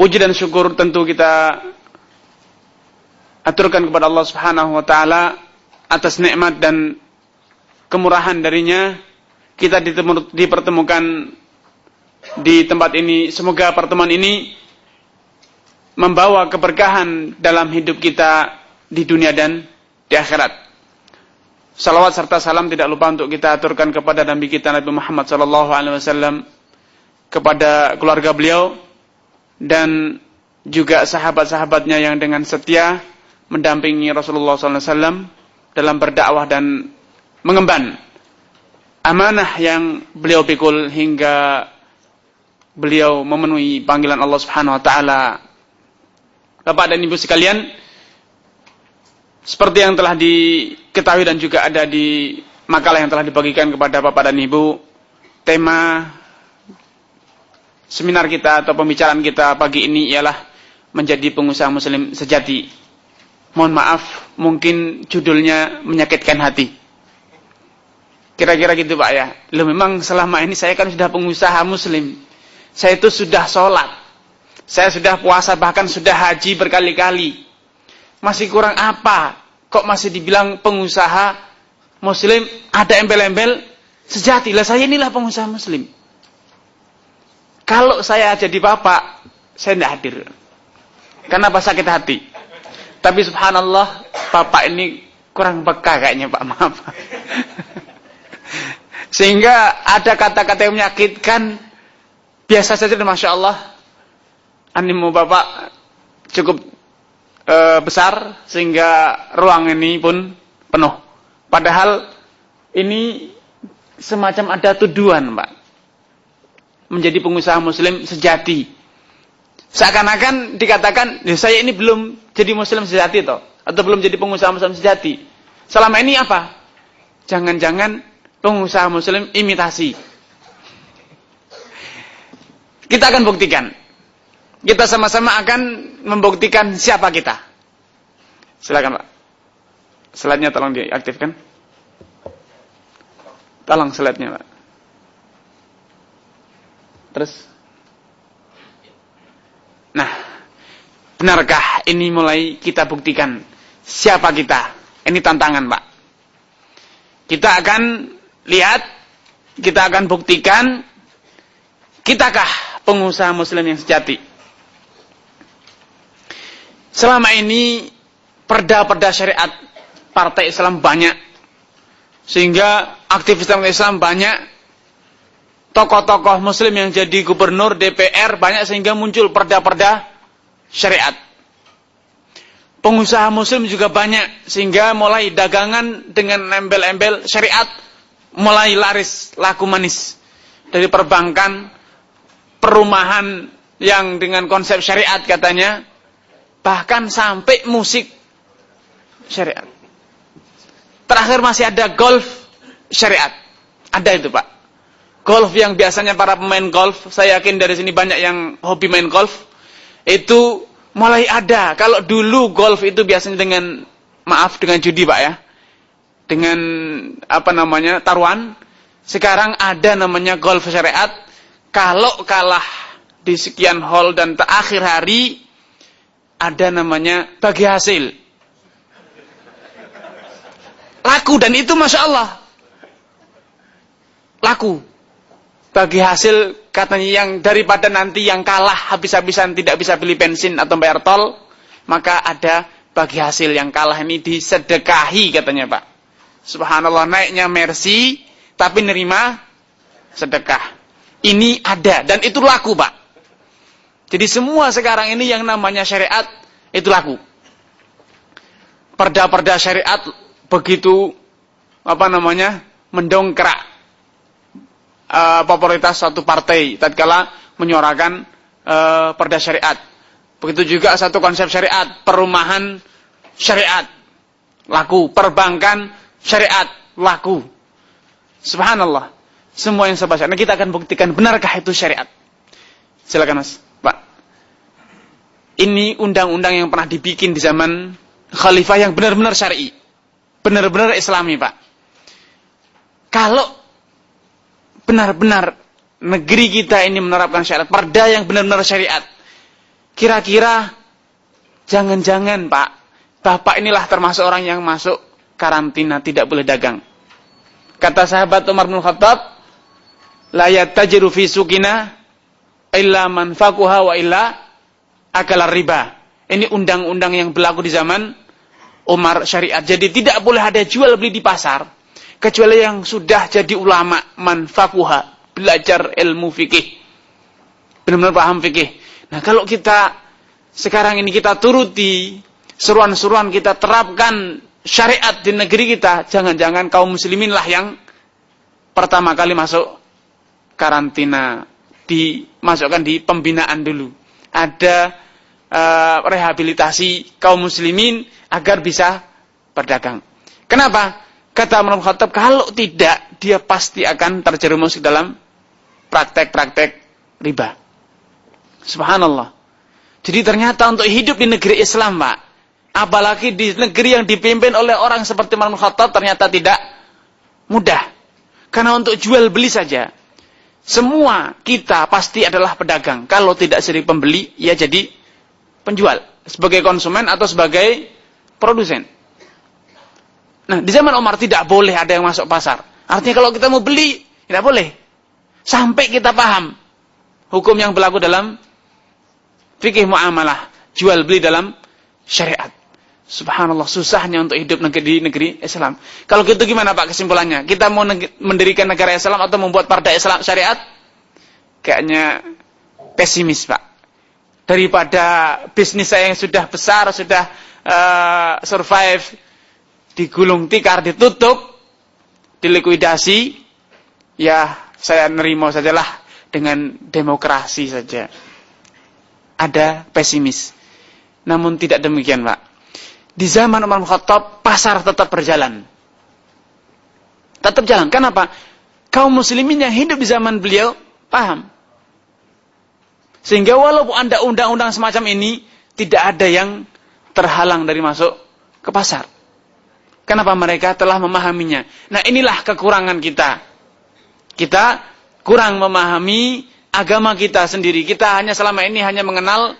puji dan syukur tentu kita aturkan kepada Allah Subhanahu wa taala atas nikmat dan kemurahan darinya. Kita dipertemukan di tempat ini. Semoga pertemuan ini membawa keberkahan dalam hidup kita di dunia dan di akhirat. Salawat serta salam tidak lupa untuk kita aturkan kepada Nabi kita Nabi Muhammad sallallahu alaihi wasallam kepada keluarga beliau dan juga sahabat-sahabatnya yang dengan setia mendampingi Rasulullah wasallam dalam berdakwah dan mengemban amanah yang beliau pikul hingga beliau memenuhi panggilan Allah Subhanahu wa taala. Bapak dan Ibu sekalian, seperti yang telah diketahui dan juga ada di makalah yang telah dibagikan kepada Bapak dan Ibu, tema seminar kita atau pembicaraan kita pagi ini ialah menjadi pengusaha muslim sejati. Mohon maaf, mungkin judulnya menyakitkan hati. Kira-kira gitu Pak ya. Loh memang selama ini saya kan sudah pengusaha muslim. Saya itu sudah sholat. Saya sudah puasa bahkan sudah haji berkali-kali masih kurang apa? Kok masih dibilang pengusaha muslim ada embel-embel sejati. Lah saya inilah pengusaha muslim. Kalau saya jadi bapak, saya tidak hadir. Karena apa sakit hati. Tapi subhanallah, bapak ini kurang peka kayaknya Pak, maaf. Sehingga ada kata-kata yang menyakitkan, biasa saja Masya Allah, animo bapak cukup e, besar sehingga ruang ini pun penuh. Padahal ini semacam ada tuduhan, Pak. Menjadi pengusaha muslim sejati. Seakan-akan dikatakan, ya saya ini belum jadi muslim sejati toh atau belum jadi pengusaha muslim sejati. Selama ini apa? Jangan-jangan pengusaha muslim imitasi. Kita akan buktikan kita sama-sama akan membuktikan siapa kita. Silakan Pak. Slide-nya tolong diaktifkan. Tolong slide-nya Pak. Terus. Nah, benarkah ini mulai kita buktikan siapa kita? Ini tantangan Pak. Kita akan lihat, kita akan buktikan, kitakah pengusaha muslim yang sejati? Selama ini perda-perda syariat partai Islam banyak. Sehingga aktivis Islam banyak. Tokoh-tokoh muslim yang jadi gubernur DPR banyak sehingga muncul perda-perda syariat. Pengusaha muslim juga banyak sehingga mulai dagangan dengan embel-embel syariat mulai laris laku manis. Dari perbankan, perumahan yang dengan konsep syariat katanya Bahkan sampai musik syariat. Terakhir masih ada golf syariat. Ada itu Pak. Golf yang biasanya para pemain golf, saya yakin dari sini banyak yang hobi main golf. Itu mulai ada. Kalau dulu golf itu biasanya dengan, maaf dengan judi Pak ya. Dengan apa namanya, taruhan. Sekarang ada namanya golf syariat. Kalau kalah di sekian hall dan terakhir hari, ada namanya bagi hasil. Laku dan itu Masya Allah. Laku. Bagi hasil katanya yang daripada nanti yang kalah habis-habisan tidak bisa beli bensin atau bayar tol. Maka ada bagi hasil yang kalah ini disedekahi katanya Pak. Subhanallah naiknya mercy tapi nerima sedekah. Ini ada dan itu laku Pak. Jadi semua sekarang ini yang namanya syariat itu laku. Perda-perda syariat begitu apa namanya mendongkrak uh, popularitas suatu partai tatkala menyuarakan e, perda syariat. Begitu juga satu konsep syariat, perumahan syariat laku, perbankan syariat laku. Subhanallah. Semua yang saya baca. Nah, kita akan buktikan benarkah itu syariat. Silakan Mas, Pak. Ini undang-undang yang pernah dibikin di zaman khalifah yang benar-benar syar'i. Benar-benar islami, Pak. Kalau benar-benar negeri kita ini menerapkan syariat, perda yang benar-benar syariat. Kira-kira jangan-jangan, Pak, Bapak inilah termasuk orang yang masuk karantina tidak boleh dagang. Kata sahabat Umar bin Khattab, la yattajiru fi sukina illa man fakuha wa illa akala riba. Ini undang-undang yang berlaku di zaman Umar syariat. Jadi tidak boleh ada jual beli di pasar kecuali yang sudah jadi ulama man fakuha, belajar ilmu fikih. Benar-benar paham fikih. Nah, kalau kita sekarang ini kita turuti seruan-seruan kita terapkan syariat di negeri kita, jangan-jangan kaum muslimin lah yang pertama kali masuk karantina, dimasukkan di pembinaan dulu. Ada uh, rehabilitasi kaum muslimin agar bisa berdagang. Kenapa? Kata Umar Khattab, kalau tidak, dia pasti akan terjerumus dalam praktek-praktek riba. Subhanallah. Jadi ternyata untuk hidup di negeri Islam, Pak, apalagi di negeri yang dipimpin oleh orang seperti Umar Khattab ternyata tidak mudah. Karena untuk jual beli saja, semua kita pasti adalah pedagang. Kalau tidak sering pembeli, ya jadi penjual. Sebagai konsumen atau sebagai produsen. Nah, di zaman Umar tidak boleh ada yang masuk pasar. Artinya kalau kita mau beli, tidak boleh. Sampai kita paham hukum yang berlaku dalam fikih muamalah, jual beli dalam syariat. Subhanallah susahnya untuk hidup negeri di negeri Islam. Kalau gitu gimana Pak kesimpulannya? Kita mau mendirikan negara Islam atau membuat partai Islam syariat? Kayaknya pesimis Pak. Daripada bisnis saya yang sudah besar, sudah uh, survive, digulung tikar, ditutup, dilikuidasi, ya saya nerimo sajalah dengan demokrasi saja. Ada pesimis. Namun tidak demikian Pak di zaman Umar Khattab pasar tetap berjalan. Tetap jalan. Kenapa? Kaum muslimin yang hidup di zaman beliau paham. Sehingga walaupun ada undang-undang semacam ini, tidak ada yang terhalang dari masuk ke pasar. Kenapa mereka telah memahaminya? Nah inilah kekurangan kita. Kita kurang memahami agama kita sendiri. Kita hanya selama ini hanya mengenal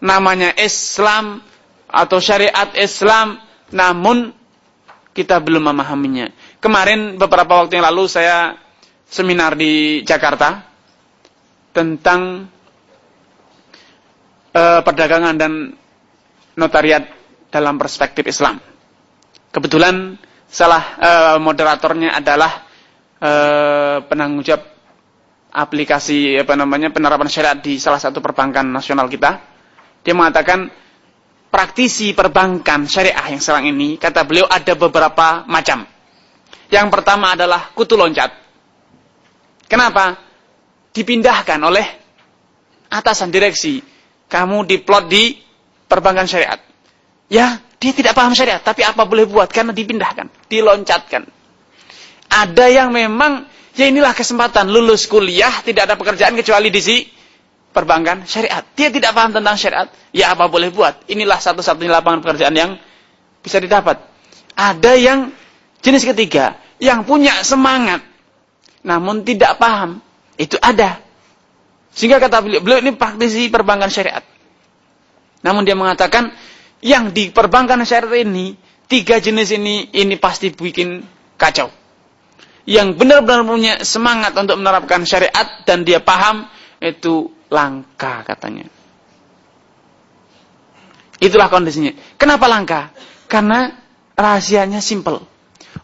namanya Islam, atau syariat Islam namun kita belum memahaminya. Kemarin beberapa waktu yang lalu saya seminar di Jakarta tentang uh, perdagangan dan notariat dalam perspektif Islam. Kebetulan salah uh, moderatornya adalah uh, penanggung jawab aplikasi apa namanya penerapan syariat di salah satu perbankan nasional kita. Dia mengatakan praktisi perbankan syariah yang sekarang ini, kata beliau ada beberapa macam. Yang pertama adalah kutu loncat. Kenapa? Dipindahkan oleh atasan direksi. Kamu diplot di perbankan syariat. Ya, dia tidak paham syariat, tapi apa boleh buat karena dipindahkan, diloncatkan. Ada yang memang ya inilah kesempatan lulus kuliah tidak ada pekerjaan kecuali di sini perbankan syariat. Dia tidak paham tentang syariat. Ya apa boleh buat. Inilah satu-satunya lapangan pekerjaan yang bisa didapat. Ada yang jenis ketiga. Yang punya semangat. Namun tidak paham. Itu ada. Sehingga kata beliau, beliau ini praktisi perbankan syariat. Namun dia mengatakan, yang di perbankan syariat ini, tiga jenis ini, ini pasti bikin kacau. Yang benar-benar punya semangat untuk menerapkan syariat dan dia paham, itu langka katanya. Itulah kondisinya. Kenapa langka? Karena rahasianya simple.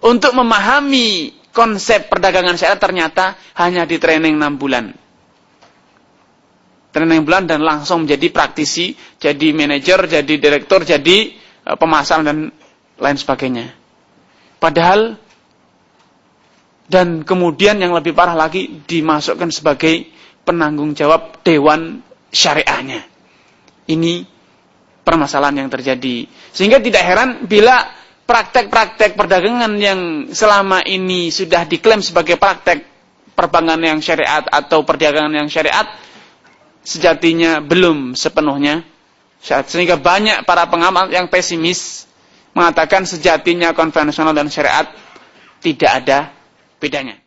Untuk memahami konsep perdagangan syariat ternyata hanya di training 6 bulan. Training bulan dan langsung menjadi praktisi, jadi manajer, jadi direktur, jadi e, pemasaran dan lain sebagainya. Padahal dan kemudian yang lebih parah lagi dimasukkan sebagai penanggung jawab dewan syariahnya. Ini permasalahan yang terjadi. Sehingga tidak heran bila praktek-praktek perdagangan yang selama ini sudah diklaim sebagai praktek perbankan yang syariat atau perdagangan yang syariat sejatinya belum sepenuhnya syariat. Sehingga banyak para pengamat yang pesimis mengatakan sejatinya konvensional dan syariat tidak ada bedanya.